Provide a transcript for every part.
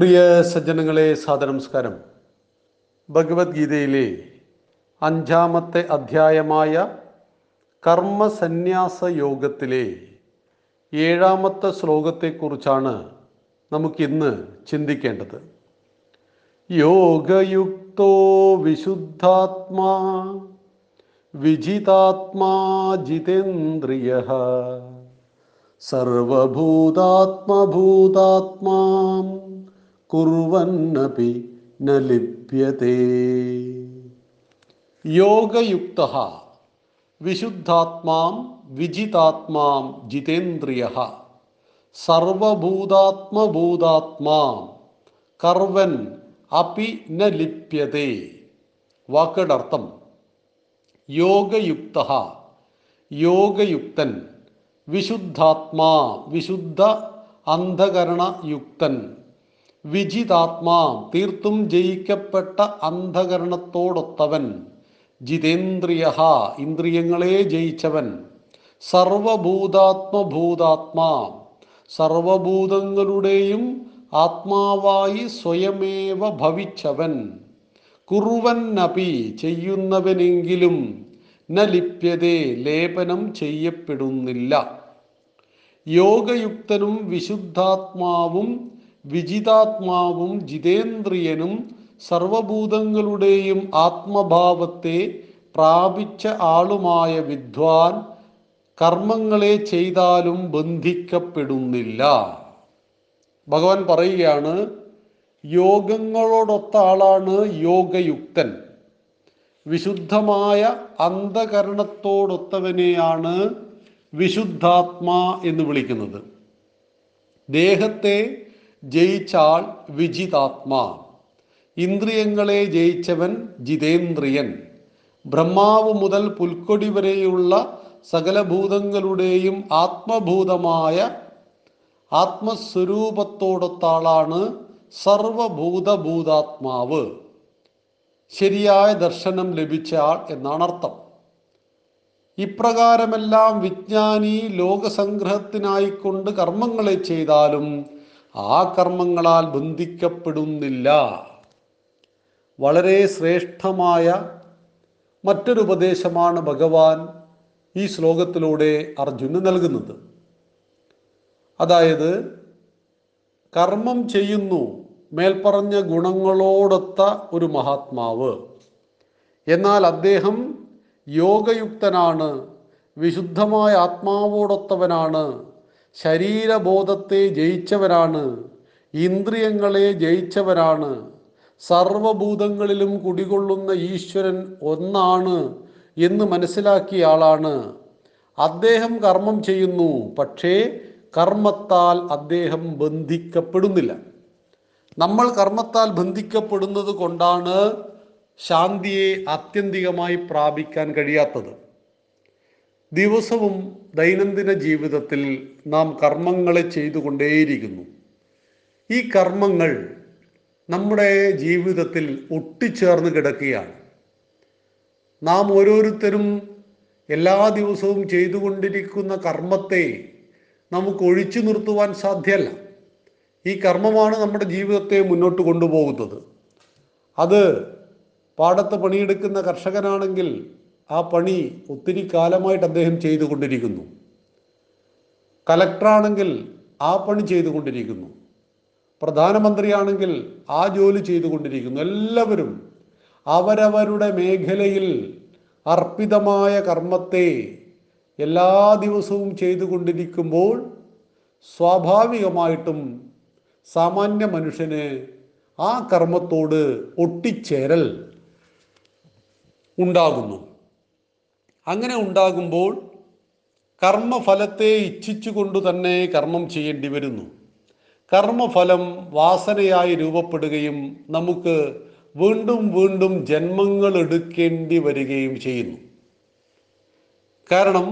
പ്രിയ സജ്ജനങ്ങളെ സാദനമസ്കാരം ഭഗവത്ഗീതയിലെ അഞ്ചാമത്തെ അധ്യായമായ കർമ്മസന്യാസ യോഗത്തിലെ ഏഴാമത്തെ ശ്ലോകത്തെക്കുറിച്ചാണ് നമുക്കിന്ന് ചിന്തിക്കേണ്ടത്. യോഗയുക്തോ വിശുദ്ധാത്മാ വിജിതാത്മാ ജിതേന്ദ്രിയ സർവഭൂതാത്മഭൂതാത്മാം കുർവന്നപി ന ലഭ്യത്തെ യോഗയുക്ത വിശുദ്ധാത്മാം വിജിതാത്മാം ജിതേന്ദ്രിയ. സർവഭൂതാത്മഭൂതാത്മാം കർവൻ അപി ന ലിപ്യത്തെ വാക്കുകളുടെ യോഗയുക്ത യോഗയുക്തൻ വിശുദ്ധാത്മാ വിശുദ്ധ അന്ധകരണയുക്തൻ. വിജിതാത്മാ തീർത്തും ജയിക്കപ്പെട്ട അന്ധകരണത്തോടൊത്തവൻ. ജിതേന്ദ്രിയ ഇന്ദ്രിയങ്ങളെ ജയിച്ചവൻ. സർവഭൂതാത്മഭൂതാത്മാ സർവഭൂതങ്ങളുടെയും ആത്മാവായി സ്വയമേവ ഭവിച്ചവൻ. കുറുവന്നപി ചെയ്യുന്നവനെങ്കിലും ന ലിപ്യതേ ലേപനം ചെയ്യപ്പെടുന്നില്ല. യോഗയുക്തനും വിശുദ്ധാത്മാവും വിജിതാത്മാവും ജിതേന്ദ്രിയനും സർവഭൂതങ്ങളുടെയും ആത്മഭാവത്തെ പ്രാപിച്ച ആളുമായ വിദ്വാൻ കർമ്മങ്ങളെ ചെയ്താലും ബന്ധിക്കപ്പെടുന്നില്ല. ഭഗവാൻ പറയുകയാണ് യോഗങ്ങളോടൊത്ത ആളാണ് യോഗയുക്തൻ. വിശുദ്ധമായ അന്ധകരണത്തോടൊത്തവനെയാണ് വിശുദ്ധാത്മാ എന്ന് വിളിക്കുന്നത്. ദേഹത്തെ ജയിച്ചാൽ വിജിതാത്മാ. ഇന്ദ്രിയങ്ങളെ ജയിച്ചവൻ ജിതേന്ദ്രിയൻ. ബ്രഹ്മാവ് മുതൽ പുൽക്കൊടി വരെയുള്ള സകലഭൂതങ്ങളുടെയും ആത്മഭൂതമായ ആത്മസ്വരൂപത്തോടൊത്താളാണ് സർവഭൂതഭൂതാത്മാവ്. ശരിയായ ദർശനം ലഭിച്ച ആൾ എന്നാണ് അർത്ഥം ഇപ്രകാരമെല്ലാം വിജ്ഞാനി ലോകസംഗ്രഹത്തിനായിക്കൊണ്ട് കർമ്മങ്ങളെ ചെയ്താലും ആ കർമ്മങ്ങളാൽ ബന്ധിക്കപ്പെടുന്നില്ല. വളരെ ശ്രേഷ്ഠമായ മറ്റൊരു ഉപദേശമാണ് ഭഗവാൻ ഈ ശ്ലോകത്തിലൂടെ അർജുന് നൽകുന്നത്. അതായത് കർമ്മം ചെയ്യുന്നു മേൽപ്പറഞ്ഞ ഗുണങ്ങളോടൊത്ത ഒരു മഹാത്മാവ്. എന്നാൽ അദ്ദേഹം യോഗയുക്തനാണ് വിശുദ്ധമായ ആത്മാവോടൊത്തവനാണ്. ശരീരബോധത്തെ ജയിച്ചവരാണ് ഇന്ദ്രിയങ്ങളെ ജയിച്ചവരാണ് സർവഭൂതങ്ങളിലും കുടികൊള്ളുന്ന ഈശ്വരൻ ഒന്നാണ് എന്ന് മനസ്സിലാക്കിയ ആളാണ്. അദ്ദേഹം കർമ്മം ചെയ്യുന്നു പക്ഷേ കർമ്മത്താൽ അദ്ദേഹം ബന്ധിക്കപ്പെടുന്നില്ല. നമ്മൾ കർമ്മത്താൽ ബന്ധിക്കപ്പെടുന്നത് കൊണ്ടാണ് ശാന്തിയെ ആത്യന്തികമായി പ്രാപിക്കാൻ കഴിയാത്തത്. ദിവസവും ദൈനംദിന ജീവിതത്തിൽ നാം കർമ്മങ്ങളെ ചെയ്തുകൊണ്ടേയിരിക്കുന്നു. ഈ കർമ്മങ്ങൾ നമ്മുടെ ജീവിതത്തിൽ ഒട്ടിച്ചേർന്ന് കിടക്കുകയാണ്. നാം ഓരോരുത്തരും എല്ലാ ദിവസവും ചെയ്തുകൊണ്ടിരിക്കുന്ന കർമ്മത്തെ നമുക്ക് ഒഴിച്ചു നിർത്തുവാൻ സാധ്യമല്ല ഈ കർമ്മമാണ് നമ്മുടെ ജീവിതത്തെ മുന്നോട്ട് കൊണ്ടുപോകുന്നത്. അത് പാടത്ത് പണിയെടുക്കുന്ന കർഷകനാണെങ്കിൽ ആ പണി ഒത്തിരി കാലമായിട്ട് അദ്ദേഹം ചെയ്തുകൊണ്ടിരിക്കുന്നു. കലക്ടറാണെങ്കിൽ ആ പണി ചെയ്തുകൊണ്ടിരിക്കുന്നു. പ്രധാനമന്ത്രിയാണെങ്കിൽ ആ ജോലി ചെയ്തുകൊണ്ടിരിക്കുന്നു. എല്ലാവരും അവരവരുടെ മേഖലയിൽ അർപ്പിതമായ കർമ്മത്തെ എല്ലാ ദിവസവും ചെയ്തുകൊണ്ടിരിക്കുമ്പോൾ സ്വാഭാവികമായിട്ടും സാമാന്യ മനുഷ്യന് ആ കർമ്മത്തോട് ഒട്ടിച്ചേരൽ ഉണ്ടാകുന്നു. അങ്ങനെ ഉണ്ടാകുമ്പോൾ കർമ്മഫലത്തെ ഇച്ഛിച്ചുകൊണ്ട് തന്നെ കർമ്മം ചെയ്യേണ്ടി വരുന്നു. കർമ്മഫലം വാസനയായി രൂപപ്പെടുകയും നമുക്ക് വീണ്ടും വീണ്ടും ജന്മങ്ങൾ എടുക്കേണ്ടി വരികയും ചെയ്യുന്നു. കാരണം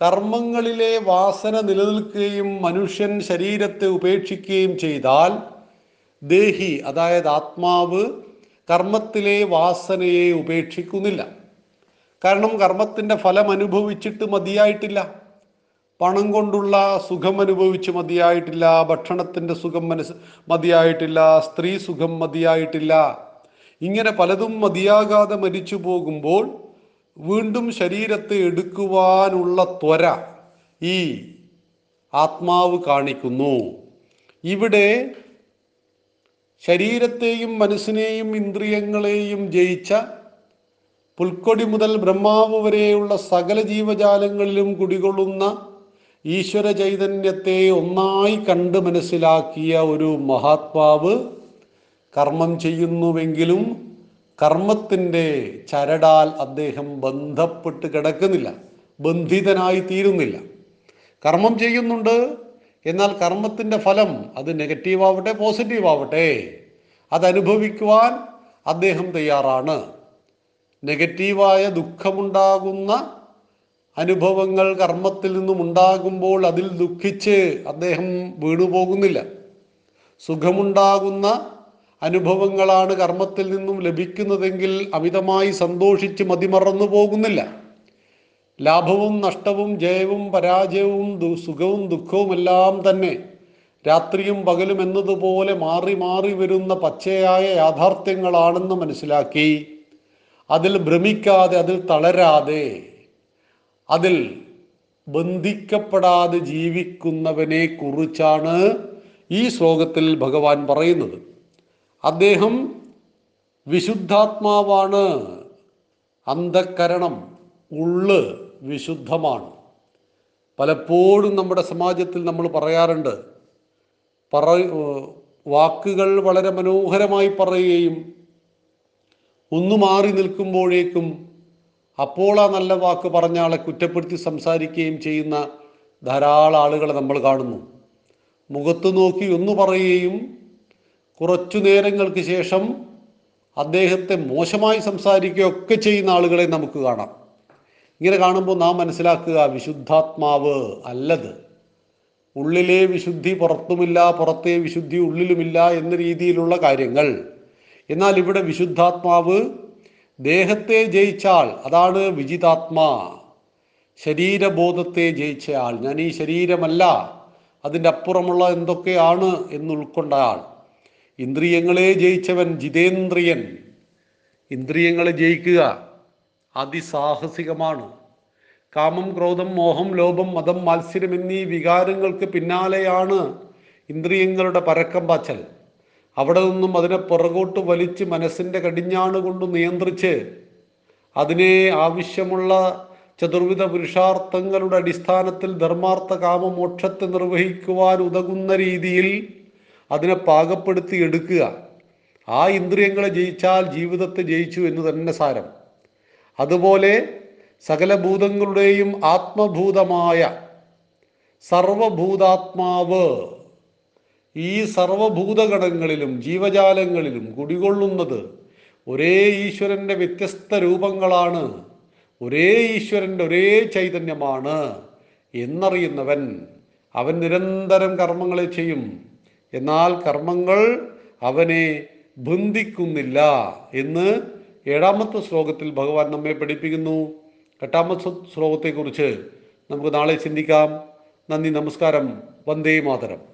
കർമ്മങ്ങളിലെ വാസന നിലനിൽക്കുകയും മനുഷ്യൻ ശരീരത്തെ ഉപേക്ഷിക്കുകയും ചെയ്താൽ ദേഹി അതായത് ആത്മാവ് കർമ്മത്തിലെ വാസനയെ ഉപേക്ഷിക്കുന്നില്ല. കാരണം കർമ്മത്തിന്റെ ഫലം അനുഭവിച്ചിട്ട് മതിയായിട്ടില്ല. പണം കൊണ്ടുള്ള സുഖം അനുഭവിച്ച് മതിയായിട്ടില്ല. ഭക്ഷണത്തിന്റെ സുഖം മനസ് മതിയായിട്ടില്ല. സ്ത്രീ സുഖം മതിയായിട്ടില്ല. ഇങ്ങനെ പലതും മതിയാകാതെ മരിച്ചു പോകുമ്പോൾ വീണ്ടും ശരീരത്തെ എടുക്കുവാനുള്ള ത്വര ഈ ആത്മാവ് കാണിക്കുന്നു. ഇവിടെ ശരീരത്തെയും മനസ്സിനെയും ഇന്ദ്രിയങ്ങളെയും ജയിച്ച പുൽക്കൊടി മുതൽ ബ്രഹ്മാവ് വരെയുള്ള സകല ജീവജാലങ്ങളിലും കുടികൊള്ളുന്ന ഈശ്വര ചൈതന്യത്തെ ഒന്നായി കണ്ട് മനസ്സിലാക്കിയ ഒരു മഹാത്മാവ് കർമ്മം ചെയ്യുന്നുവെങ്കിലും കർമ്മത്തിന്റെ ചരടാൽ അദ്ദേഹം ബന്ധപ്പെട്ട് കിടക്കുന്നില്ല ബന്ധിതനായി തീരുന്നില്ല. കർമ്മം ചെയ്യുന്നുണ്ട് എന്നാൽ കർമ്മത്തിന്റെ ഫലം അത് നെഗറ്റീവ് ആവട്ടെ പോസിറ്റീവ് ആവട്ടെ അതനുഭവിക്കുവാൻ അദ്ദേഹം തയ്യാറാണ്. നെഗറ്റീവായ ദുഃഖമുണ്ടാകുന്ന അനുഭവങ്ങൾ കർമ്മത്തിൽ നിന്നും ഉണ്ടാകുമ്പോൾ അതിൽ ദുഃഖിച്ച് അദ്ദേഹം വീണുപോകുന്നില്ല സുഖമുണ്ടാകുന്ന അനുഭവങ്ങളാണ് കർമ്മത്തിൽ നിന്നും ലഭിക്കുന്നതെങ്കിൽ അമിതമായി സന്തോഷിച്ച് മതിമറന്നു പോകുന്നില്ല. ലാഭവും നഷ്ടവും ജയവും പരാജയവും സുഖവും ദുഃഖവും എല്ലാം തന്നെ രാത്രിയും പകലും എന്നതുപോലെ മാറി മാറി വരുന്ന പച്ചയായ യാഥാർത്ഥ്യങ്ങളാണെന്ന് മനസ്സിലാക്കി അതിൽ ഭ്രമിക്കാതെ അതിൽ തളരാതെ അതിൽ ബന്ധിക്കപ്പെടാതെ ജീവിക്കുന്നവനെ കുറിച്ചാണ് ഈ ശ്ലോകത്തിൽ ഭഗവാൻ പറയുന്നത്. അദ്ദേഹം വിശുദ്ധാത്മാവാണ്. അന്ധക്കരണം ഉള്ള് വിശുദ്ധമാണ്. പലപ്പോഴും നമ്മുടെ സമാജത്തിൽ നമ്മൾ പറയാറുണ്ട് പറ വാക്കുകൾ വളരെ മനോഹരമായി പറയുകയും ഒന്ന് മാറി നിൽക്കുമ്പോഴേക്കും അപ്പോൾ ആ നല്ല വാക്ക് പറഞ്ഞ ആളെ കുറ്റപ്പെടുത്തി സംസാരിക്കുകയും ചെയ്യുന്ന ധാരാളം ആളുകളെ നമ്മൾ കാണുന്നു. മുഖത്ത് നോക്കി ഒന്ന് പറയുകയും കുറച്ചു നേരങ്ങൾക്ക് ശേഷം അദ്ദേഹത്തെ മോശമായി സംസാരിക്കുകയൊക്കെ ചെയ്യുന്ന ആളുകളെ നമുക്ക് കാണാം. ഇങ്ങനെ കാണുമ്പോൾ നാം മനസ്സിലാക്കുക വിശുദ്ധാത്മാവ് അല്ലത്. ഉള്ളിലെ വിശുദ്ധി പുറത്തുമില്ല പുറത്തെ വിശുദ്ധി ഉള്ളിലുമില്ല എന്ന രീതിയിലുള്ള കാര്യങ്ങൾ എന്നാൽ ഇവിടെ വിശുദ്ധാത്മാവ് ദേഹത്തെ ജയിച്ചാൽ അതാണ് വിജിതാത്മാ. ശരീരബോധത്തെ ജയിച്ച ആൾ. ഞാൻ ഈ ശരീരമല്ല അതിന്റെ അപ്പുറമുള്ള എന്തൊക്കെയാണ് എന്ന് ആൾ. ഇന്ദ്രിയങ്ങളെ ജയിച്ചവൻ ജിതേന്ദ്രിയൻ. ഇന്ദ്രിയങ്ങളെ ജയിക്കുക അതിസാഹസികമാണ്. കാമം ക്രോധം മോഹം ലോഭം മതം മത്സരം എന്നീ വികാരങ്ങൾക്ക് പിന്നാലെയാണ് ഇന്ദ്രിയങ്ങളുടെ പരക്കം പാച്ചൽ. അവിടെ നിന്നും അതിനെ പുറകോട്ട് വലിച്ച് മനസ്സിന്റെ കടിഞ്ഞാണ് കൊണ്ട് നിയന്ത്രിച്ച് അതിനെ ആവശ്യമുള്ള ചതുർവിധ പുരുഷാർത്ഥങ്ങളുടെ അടിസ്ഥാനത്തിൽ ധർമാർത്ഥ കാമമോക്ഷത്തെ നിർവഹിക്കുവാൻ ഉതകുന്ന രീതിയിൽ അതിനെ പാകപ്പെടുത്തി എടുക്കുക. ആ ഇന്ദ്രിയങ്ങളെ ജയിച്ചാൽ ജീവിതത്തെ ജയിച്ചു എന്ന് തന്നെ സാരം. അതുപോലെ സകല ഭൂതങ്ങളുടെയും ആത്മഭൂതമായ സർവഭൂതാത്മാവ് ഈ സർവഭൂതഗണങ്ങളിലും ജീവജാലങ്ങളിലും കുടികൊള്ളുന്നത് ഒരേ ഈശ്വരന്റെ വ്യത്യസ്ത രൂപങ്ങളാണ്. ഒരേ ഈശ്വരന്റെ ഒരേ ചൈതന്യമാണ് എന്നറിയുന്നവൻ അവൻ നിരന്തരം കർമ്മങ്ങളെ ചെയ്യും. എന്നാൽ കർമ്മങ്ങൾ അവനെ ബന്ധിക്കുന്നില്ല എന്ന് ഏഴാമത്തെ ശ്ലോകത്തിൽ ഭഗവാൻ നമ്മെ പഠിപ്പിക്കുന്നു. എട്ടാമത്തെ ശ്ലോകത്തെക്കുറിച്ച് നമുക്ക് നാളെ ചിന്തിക്കാം. നന്ദി നമസ്കാരം. വന്ദേ മാതരം.